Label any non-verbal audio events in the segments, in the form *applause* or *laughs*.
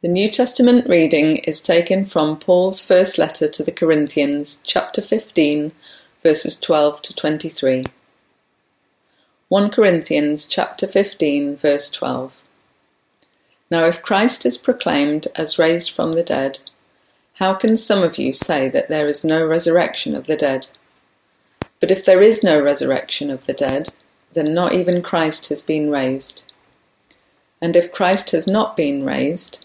The New Testament reading is taken from Paul's first letter to the Corinthians, chapter 15, verses 12 to 23. 1 Corinthians chapter 15, verse 12. Now if Christ is proclaimed as raised from the dead, how can some of you say that there is no resurrection of the dead? But if there is no resurrection of the dead, then not even Christ has been raised. And if Christ has not been raised,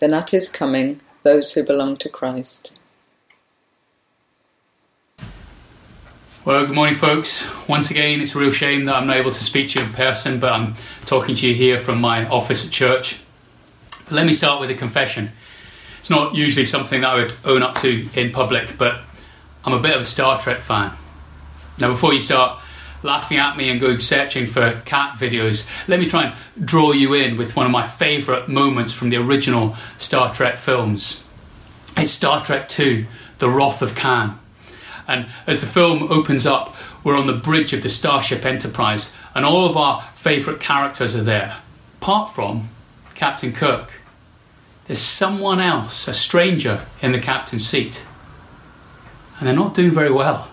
then at his coming, those who belong to Christ. Well, good morning, folks. Once again, it's a real shame that I'm not able to speak to you in person, but I'm talking to you here from my office at church. But let me start with a confession. It's not usually something that I would own up to in public, but I'm a bit of a Star Trek fan. Now, before you start laughing at me and going searching for cat videos, let me try and draw you in with one of my favourite moments from the original Star Trek films. It's Star Trek II The Wrath of Khan. And as the film opens up, we're on the bridge of the Starship Enterprise, and all of our favourite characters are there, apart from Captain Kirk. There's someone else, a stranger, in the captain's seat. And they're not doing very well.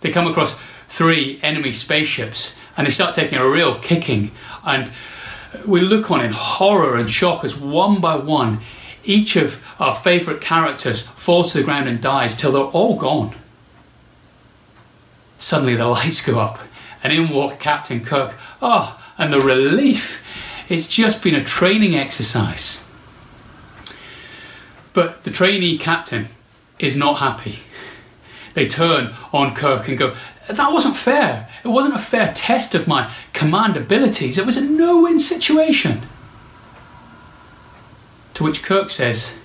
They come across three enemy spaceships and they start taking a real kicking. And we look on in horror and shock as one by one, each of our favourite characters falls to the ground and dies till they're all gone. Suddenly the *laughs* lights go up and in walks Captain Kirk. Oh, and the relief! It's just been a training exercise. But the trainee captain is not happy. They turn on Kirk and go, that wasn't fair. It wasn't a fair test of my command abilities. It was a no win situation. To which Kirk says,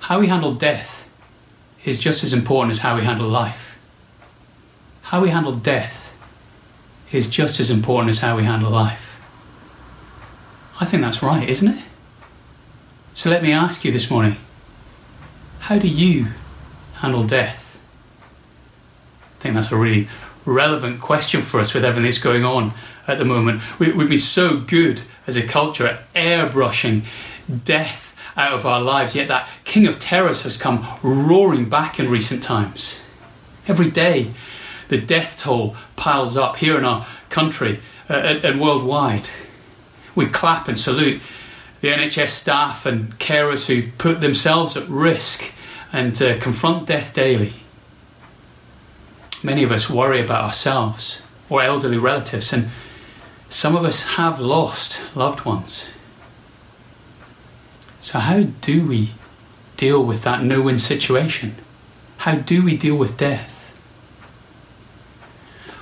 How we handle death is just as important as how we handle life. How we handle death is just as important as how we handle life. I think that's right, isn't it? So let me ask you this morning how do you handle death? Think that's a really relevant question for us with everything that's going on at the moment. We, would be so good as a culture at airbrushing death out of our lives, yet that king of terrors has come roaring back in recent times. Every day, the death toll piles up here in our country uh, and worldwide. We clap and salute the NHS staff and carers who put themselves at risk and uh, confront death daily. Many of us worry about ourselves or elderly relatives, and some of us have lost loved ones. So, how do we deal with that no win situation? How do we deal with death?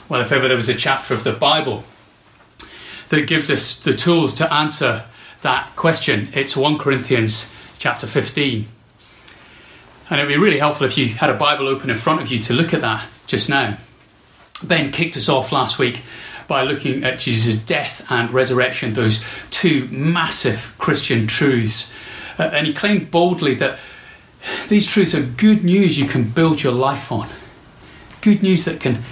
Well, if ever there was a chapter of the Bible that gives us the tools to answer that question, it's 1 Corinthians chapter 15. And it would be really helpful if you had a Bible open in front of you to look at that just now. Ben kicked us off last week by looking at Jesus' death and resurrection, those two massive Christian truths. Uh, and he claimed boldly that these truths are good news you can build your life on. Good news that can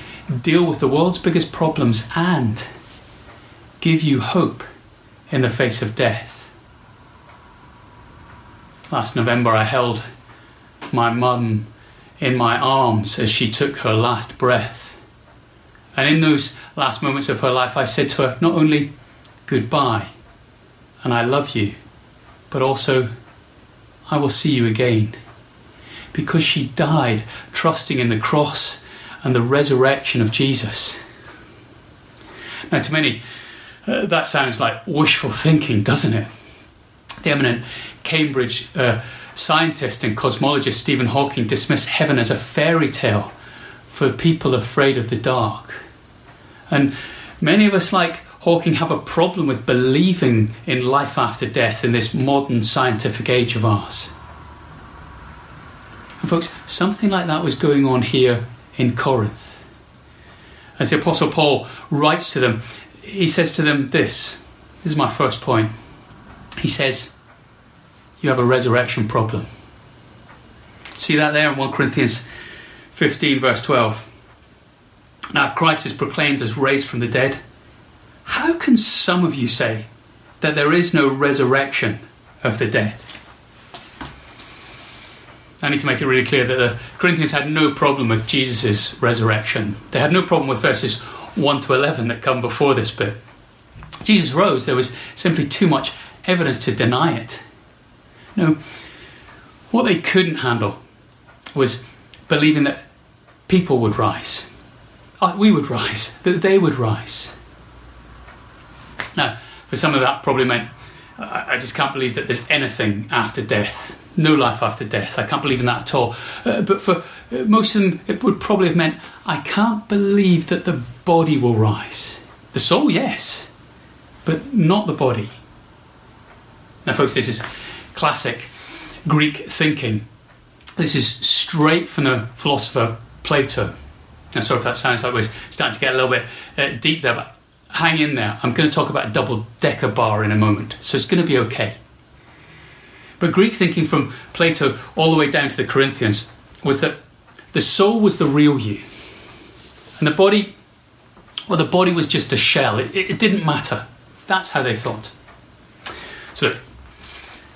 deal with the world's biggest problems and give you hope in the face of death. Last November, I held my mum in my arms as she took her last breath. And in those last moments of her life, I said to her, not only goodbye and I love you, but also I will see you again. Because she died trusting in the cross and the resurrection of Jesus. Now, to many, uh, that sounds like wishful thinking, doesn't it? The eminent Cambridge uh, scientist and cosmologist Stephen Hawking dismissed heaven as a fairy tale for people afraid of the dark. And many of us, like Hawking, have a problem with believing in life after death in this modern scientific age of ours. And, folks, something like that was going on here in Corinth. As the Apostle Paul writes to them, he says to them this. This is my first point. He says, You have a resurrection problem. See that there in 1 Corinthians 15, verse 12. Now, if Christ is proclaimed as raised from the dead, how can some of you say that there is no resurrection of the dead? I need to make it really clear that the Corinthians had no problem with Jesus' resurrection. They had no problem with verses 1 to 11 that come before this bit. Jesus rose, there was simply too much evidence to deny it. No, what they couldn't handle was believing that people would rise. We would rise, that they would rise. Now, for some of that probably meant I just can't believe that there's anything after death no life after death. I can't believe in that at all. Uh, but for uh, most of them, it would probably have meant I can't believe that the body will rise. The soul, yes, but not the body. Now, folks, this is classic Greek thinking. This is straight from the philosopher Plato. Now, sorry if that sounds like we're starting to get a little bit uh, deep there, but hang in there. I'm going to talk about a double decker bar in a moment, so it's going to be okay. But Greek thinking from Plato all the way down to the Corinthians was that the soul was the real you. And the body, well, the body was just a shell. It, it didn't matter. That's how they thought. So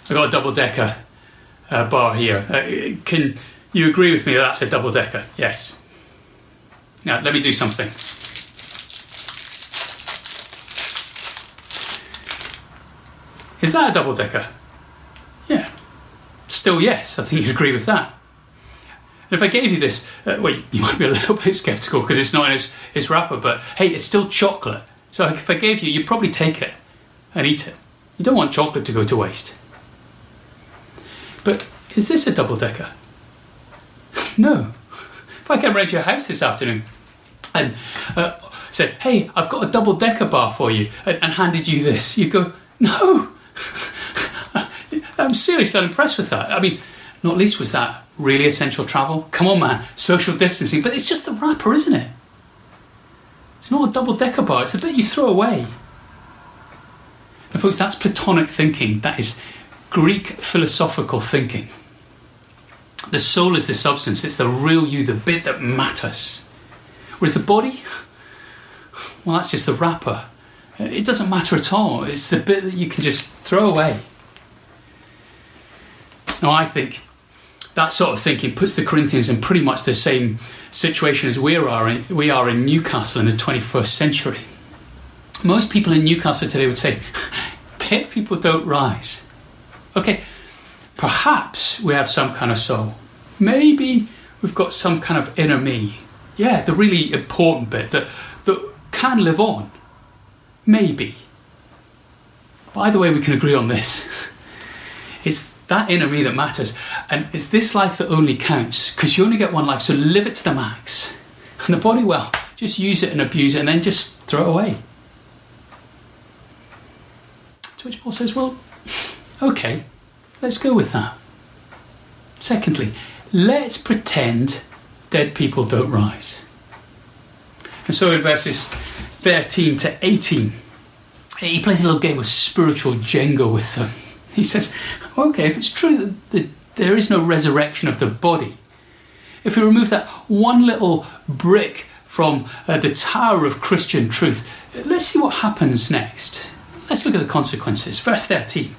I got a double decker uh, bar here. Uh, can you agree with me that that's a double decker? Yes. Now, let me do something. Is that a double decker? Yeah. Still, yes, I think you'd agree with that. And if I gave you this, uh, well, you might be a *laughs* little bit sceptical because it's not in its, its wrapper, but hey, it's still chocolate. So if I gave you, you'd probably take it and eat it. You don't want chocolate to go to waste. But is this a double decker? no. If I came round to your house this afternoon and uh, said, hey, I've got a double decker bar for you, and, and handed you this, you'd go, no. *laughs* I'm seriously impressed with that. I mean, not least was that really essential travel. Come on, man, social distancing. But it's just the wrapper, isn't it? It's not a double decker bar, it's the bit you throw away. And, folks, that's Platonic thinking. That is Greek philosophical thinking. The soul is the substance, it's the real you, the bit that matters. Whereas the body, well, that's just the wrapper. It doesn't matter at all. It's the bit that you can just throw away. Now, I think that sort of thinking puts the Corinthians in pretty much the same situation as we are in, we are in Newcastle in the 21st century. Most people in Newcastle today would say, *laughs* dead people don't rise. Okay, perhaps we have some kind of soul. Maybe we've got some kind of inner me. Yeah, the really important bit that, that can live on. Maybe. But either way, we can agree on this. *laughs* It's that inner me that matters. And it's this life that only counts because you only get one life, so live it to the max. And the body, well, just use it and abuse it and then just throw it away. To which Paul says, well, okay, let's go with that. Secondly, let's pretend dead people don't rise. And so in verses 13 to 18, he plays a little game of spiritual Jenga with them. He says, okay, if it's true that there is no resurrection of the body, if we remove that one little brick from uh, the tower of Christian truth, let's see what happens next. Let's look at the consequences. Verse 13.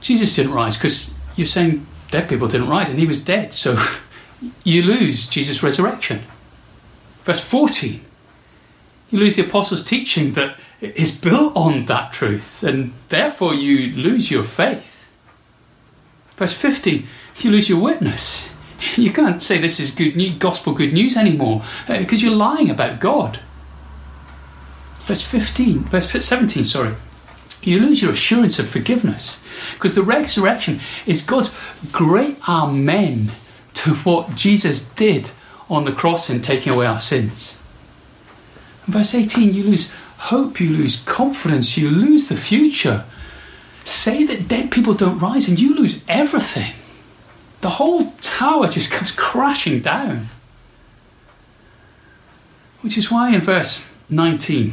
Jesus didn't rise because you're saying dead people didn't rise and he was dead, so *laughs* you lose Jesus' resurrection. Verse 14. You lose the apostles' teaching that is built on that truth, and therefore you lose your faith. Verse 15, you lose your witness. *laughs* You can't say this is good news, gospel good news anymore because uh, you're lying about God. Verse 15, verse 17, sorry. You lose your assurance of forgiveness because the resurrection is God's great amen to what Jesus did on the cross in taking away our sins. verse 18, you lose hope, you lose confidence, you lose the future. Say that dead people don't rise and you lose everything. The whole tower just *laughs* comes crashing down. Which is why in verse 19,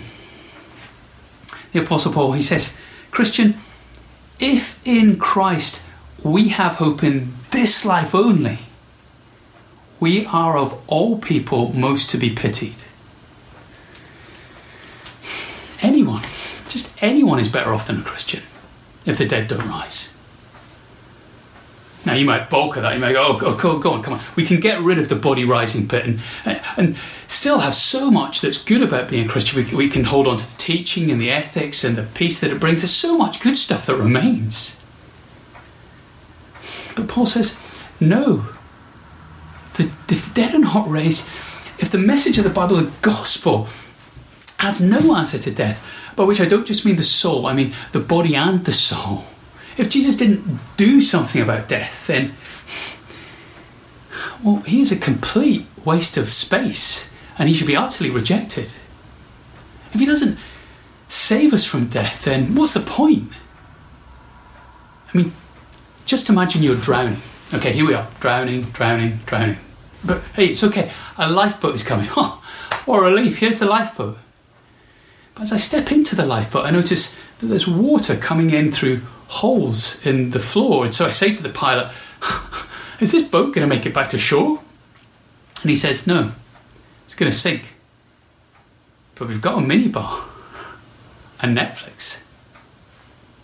the Apostle Paul, he says, Christian, if in Christ we have hope in this life only, we are of all people most to be pitied. Anyone, just anyone is better off than a Christian if the dead don't rise. Now you might balk at that. You might go, "Oh, go, go, on, come on." We can get rid of the body rising bit and and still have so much that's good about being a Christian. We, we can hold on to the teaching and the ethics and the peace that it brings. There's so much good stuff that remains. But Paul says, "No. The, if the dead are not raised, if the message of the Bible, the gospel, has no answer to death, by which I don't just mean the soul, I mean the body and the soul." If Jesus didn't do something about death, then, well, he is a complete waste of space and he should be utterly rejected. If he doesn't save us from death, then what's the point? I mean, just imagine you're drowning. Okay, here we are drowning, drowning, drowning. But hey, it's okay. A lifeboat is coming. *laughs* Oh, what a relief. Here's the lifeboat. But as I step into the lifeboat, I notice that there's water coming in through holes in the floor. And so I say to the pilot, *laughs* Is this boat going to make it back to shore? And he says, No, it's going to sink. But we've got a minibar and Netflix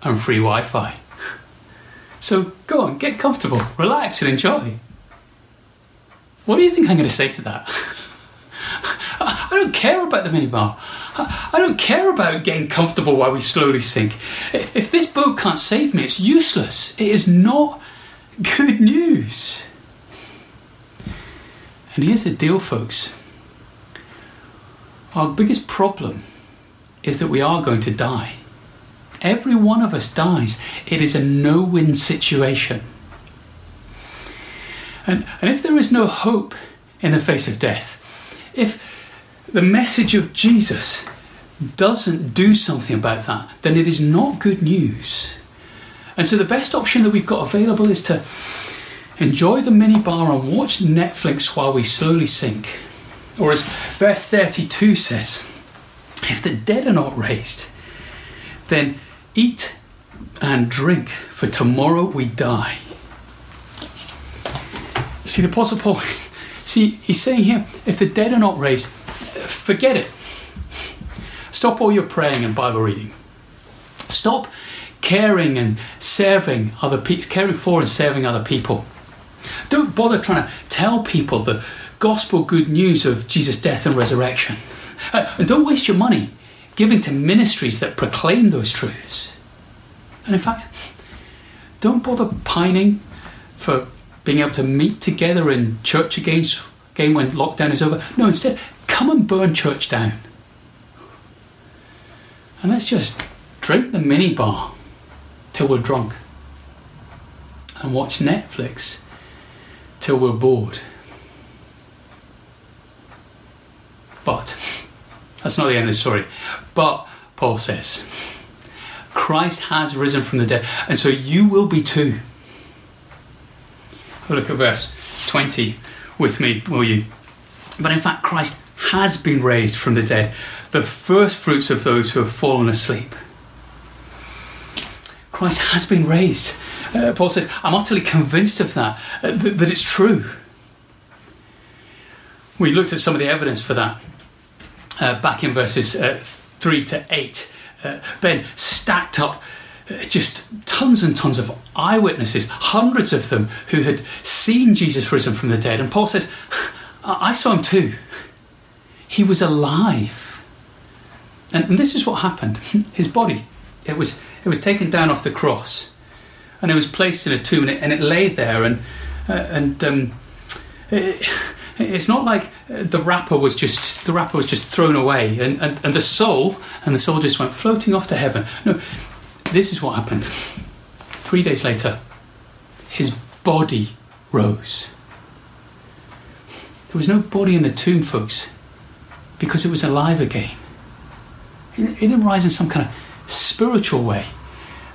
and free Wi Fi. *laughs* So go on, get comfortable, relax, and enjoy. What do you think I'm going to say to that? *laughs* I don't care about the minibar. I don't care about getting comfortable while we slowly sink. If this boat can't save me, it's useless. It is not good news. And here's the deal, folks. Our biggest problem is that we are going to die. Every one of us dies. It is a no win situation. And, and if there is no hope in the face of death, if the message of Jesus doesn't do something about that, then it is not good news. And so the best option that we've got available is to enjoy the minibar and watch Netflix while we slowly sink. Or as verse 32 says, if the dead are not raised, then eat and drink, for tomorrow we die. See, the Apostle Paul, *laughs* see, he's saying here, if the dead are not raised, forget it. Stop all your praying and Bible reading. Stop caring and serving other people, caring for and serving other people. Don't bother trying to tell people the gospel good news of Jesus' death and resurrection. Uh, and don't waste your money giving to ministries that proclaim those truths. And in fact, don't bother pining for being able to meet together in church again, again when lockdown is over. No, instead, come and burn church down. And let's just drink the minibar till we're drunk and watch Netflix till we're bored. But that's not the end of the story. But Paul says, Christ has risen from the dead, and so you will be too. Look at verse 20 with me, will you? But in fact, Christ has been raised from the dead, the first fruits of those who have fallen asleep. Christ has been raised. Uh, Paul says, I'm utterly convinced of that, uh, th- that it's true. We looked at some of the evidence for that uh, back in verses uh, 3 to 8. Uh, ben stacked up uh, just tons and tons of eyewitnesses, hundreds of them who had seen Jesus risen from the dead. And Paul says, I saw him too. He was alive. And, and this is what happened. *laughs* His body, it was, it was taken down off the cross. and it was placed in a tomb, and it, and it lay there, and uh, and um, it, it's not like the wrapper was just the wrapper was just thrown away, and, and, and the soul and the soul just went floating off to heaven. No, this is what happened. Three days later, his body rose. There was no body in the tomb, folks, because it was alive again. It didn't rise in some kind of spiritual way.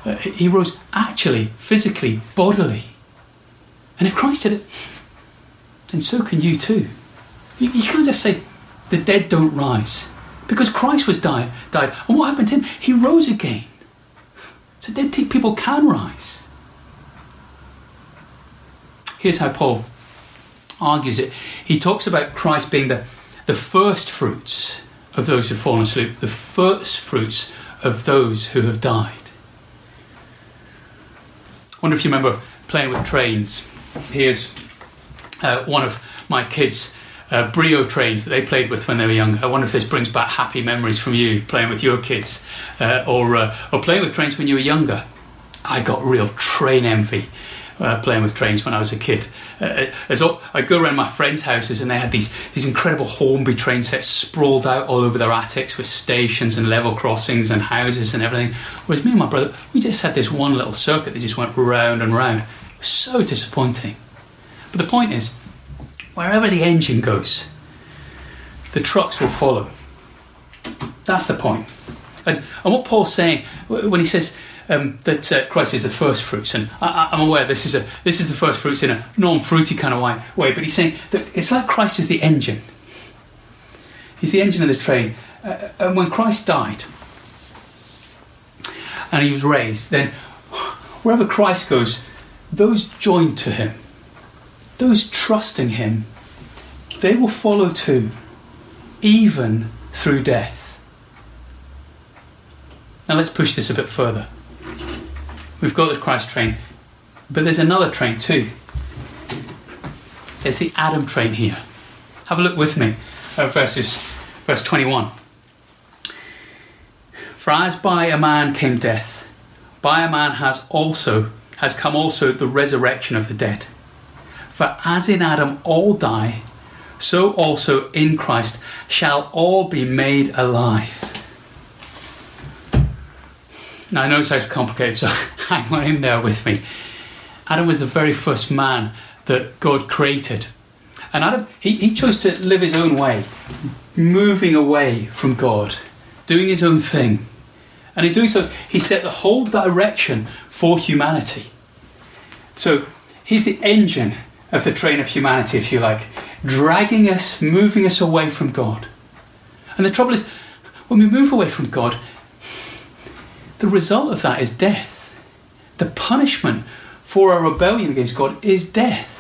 Uh, he rose actually, physically, bodily. And if Christ did it, then so can you too. You, you can't just say the dead don't rise. Because Christ was died, died. And what happened to him? He rose again. So dead people can rise. Here's how Paul argues it. He talks about Christ being the, the first fruits of those who've fallen asleep, the first fruits of those who have died. I wonder if you remember playing with trains. Here's uh, one of my kids' uh, Brio trains that they played with when they were young. I wonder if this brings back happy memories from you playing with your kids uh, or, uh, or playing with trains when you were younger. I got real train envy uh, playing with trains when I was a kid. Uh, as all, I'd go around my friends' houses and they had these these incredible Hornby train sets sprawled out all over their attics with stations and level crossings and houses and everything. Whereas me and my brother, we just had this one little circuit that just went round and round. It was so disappointing. But the point is, wherever the engine goes, the trucks will follow. That's the point. And, and what Paul's saying when he says um, that uh, Christ is the first fruits, and I, am aware this is a this is the first fruits in a non-fruity kind of way, but he's saying that it's like Christ is the engine. He's the engine of the train, uh, and when Christ died and he was raised, then wherever Christ goes, those joined to him, those trusting him, they will follow too, even through death. Now let's push this a bit further. We've got the Christ train, but there's another train too. There's the Adam train here. Have a look with me at verses, verse 21. For as by a man came death, by a man has also has come also the resurrection of the dead. For as in Adam all die, so also in Christ shall all be made alive. Now, I know it sounds complicated, so *laughs* hang on in there with me. Adam was the very first man that God created. And Adam, he, he chose to live his own way, moving away from God, doing his own thing. And in doing so, he set the whole direction for humanity. So he's the engine of the train of humanity, if you like, dragging us, moving us away from God. And the trouble is, when we move away from God, the result of that is death. The punishment for our rebellion against God is death.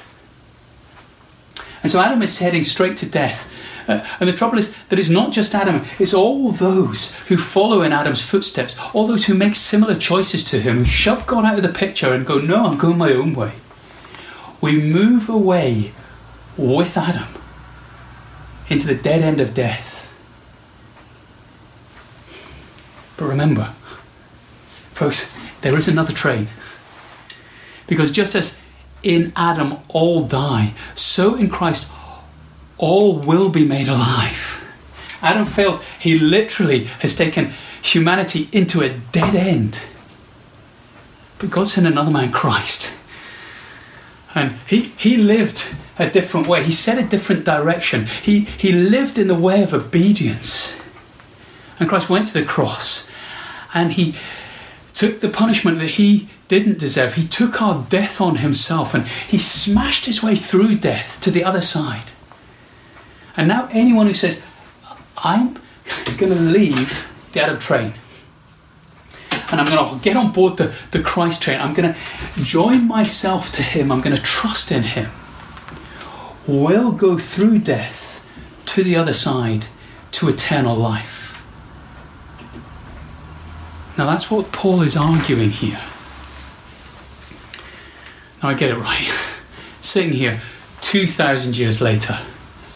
And so Adam is heading straight to death. Uh, and the trouble is that it's not just Adam, it's all those who follow in Adam's footsteps, all those who make similar choices to him, who shove God out of the picture and go, No, I'm going my own way. We move away with Adam into the dead end of death. But remember, Folks, there is another train. Because just as in Adam all die, so in Christ all will be made alive. Adam failed. He literally has taken humanity into a dead end. But God sent another man, Christ. And he, he lived a different way. He set a different direction. He, he lived in the way of obedience. And Christ went to the cross and he took the punishment that he didn't deserve. He took our death on himself and he smashed his way through death to the other side. And now, anyone who says, I'm going to leave the Adam train and I'm going to get on board the, the Christ train, I'm going to join myself to him, I'm going to trust in him, will go through death to the other side to eternal life. Now that's what Paul is arguing here. Now I get it right. *laughs* Sitting here 2,000 years later,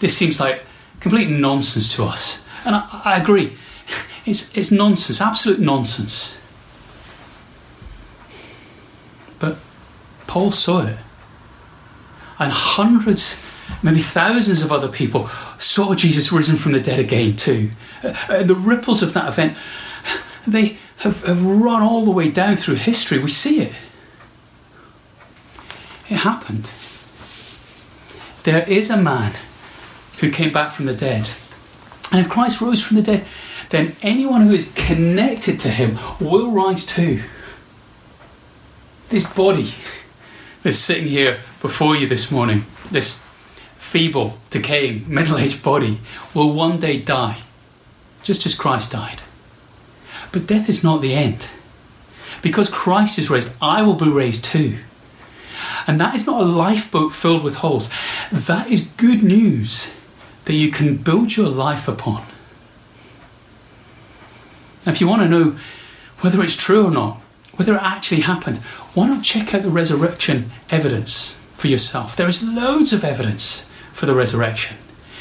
this seems like complete nonsense to us. And I, I agree. *laughs* It's, it's nonsense, absolute nonsense. But Paul saw it. And hundreds, maybe thousands of other people saw Jesus risen from the dead again, too. Uh, the ripples of that event, they have, have run all the way down through history. We see it. It happened. There is a man who came back from the dead. And if Christ rose from the dead, then anyone who is connected to him will rise too. This body that's sitting here before you this morning, this feeble, decaying, middle aged body, will one day die, just as Christ died. But death is not the end. Because Christ is raised, I will be raised too. And that is not a lifeboat filled with holes. That is good news that you can build your life upon. Now, if you want to know whether it's true or not, whether it actually happened, why not check out the resurrection evidence for yourself? There is loads of evidence for the resurrection.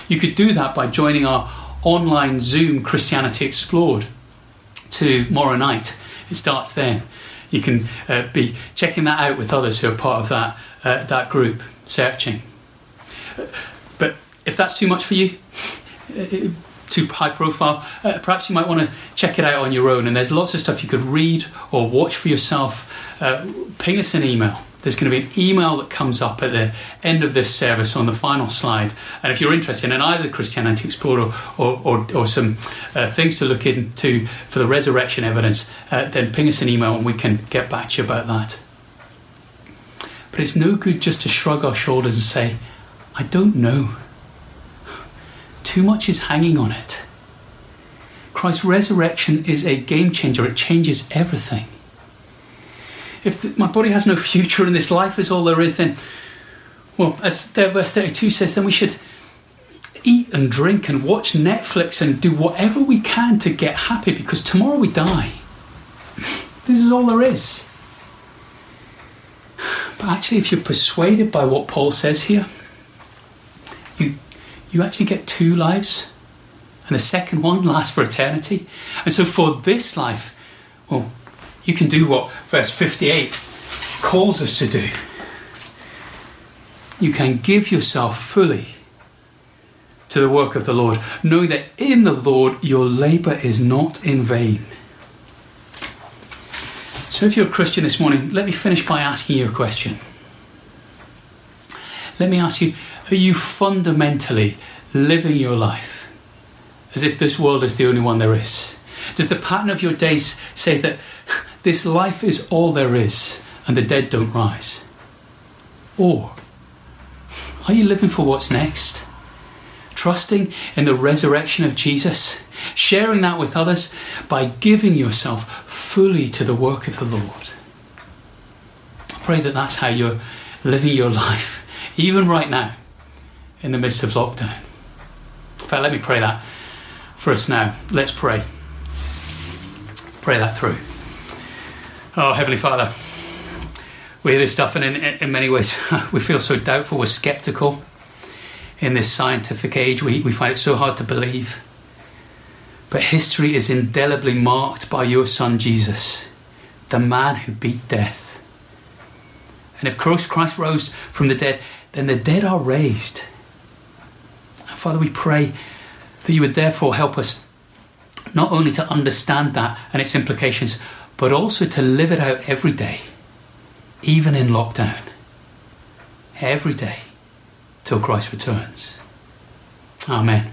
You could do that by joining our online Zoom Christianity Explored tomorrow night. It starts then. You can uh, be checking that out with others who are part of that, uh, that group, searching. But if that's too much for you, uh, too high profile, uh, perhaps you might want to check it out on your own. And there's lots of stuff you could read or watch for yourself. Uh, ping us an email. There's going to be an email that comes up at the end of this service on the final slide. And if you're interested in either the Christianity Explored or, or, or some uh, things to look into for the resurrection evidence, uh, then ping us an email and we can get back to you about that. But it's no good just to shrug our shoulders and say, I don't know. Too much is hanging on it. Christ's resurrection is a game changer, it changes everything. If the, my body has no future and this life is all there is, then, well, as verse 32 says, then we should eat and drink and watch Netflix and do whatever we can to get happy because tomorrow we die. *laughs* This is all there is. But actually, if you're persuaded by what Paul says here, you you actually get two lives, and the second one *laughs* lasts for eternity. And so, for this life, well, you can do what verse 58 calls us to do. You can give yourself fully to the work of the Lord, knowing that in the Lord your labour is not in vain. So, if you're a Christian this morning, let me finish by asking you a question. Let me ask you are you fundamentally living your life as if this world is the only one there is? Does the pattern of your days say that this life is all there is and the dead don't rise? Or are you living for what's next? Trusting in the resurrection of Jesus, sharing that with others by giving yourself fully to the work of the Lord. I pray that that's how you're living your *laughs* life, even right now in the midst of lockdown. In fact, let me pray that for us now. Let's pray. Pray that through. Oh, Heavenly Father, we hear this stuff, and in, in many ways, *laughs* we feel so doubtful, we're skeptical. In this scientific age, we, we find it so hard to believe. But history is indelibly marked by your Son Jesus, the man who beat death. And if Christ rose from the dead, then the dead are raised. Father, we pray that you would therefore help us not only to understand that and its implications, but also to live it out every day, even in lockdown. Every day till Christ returns. Amen.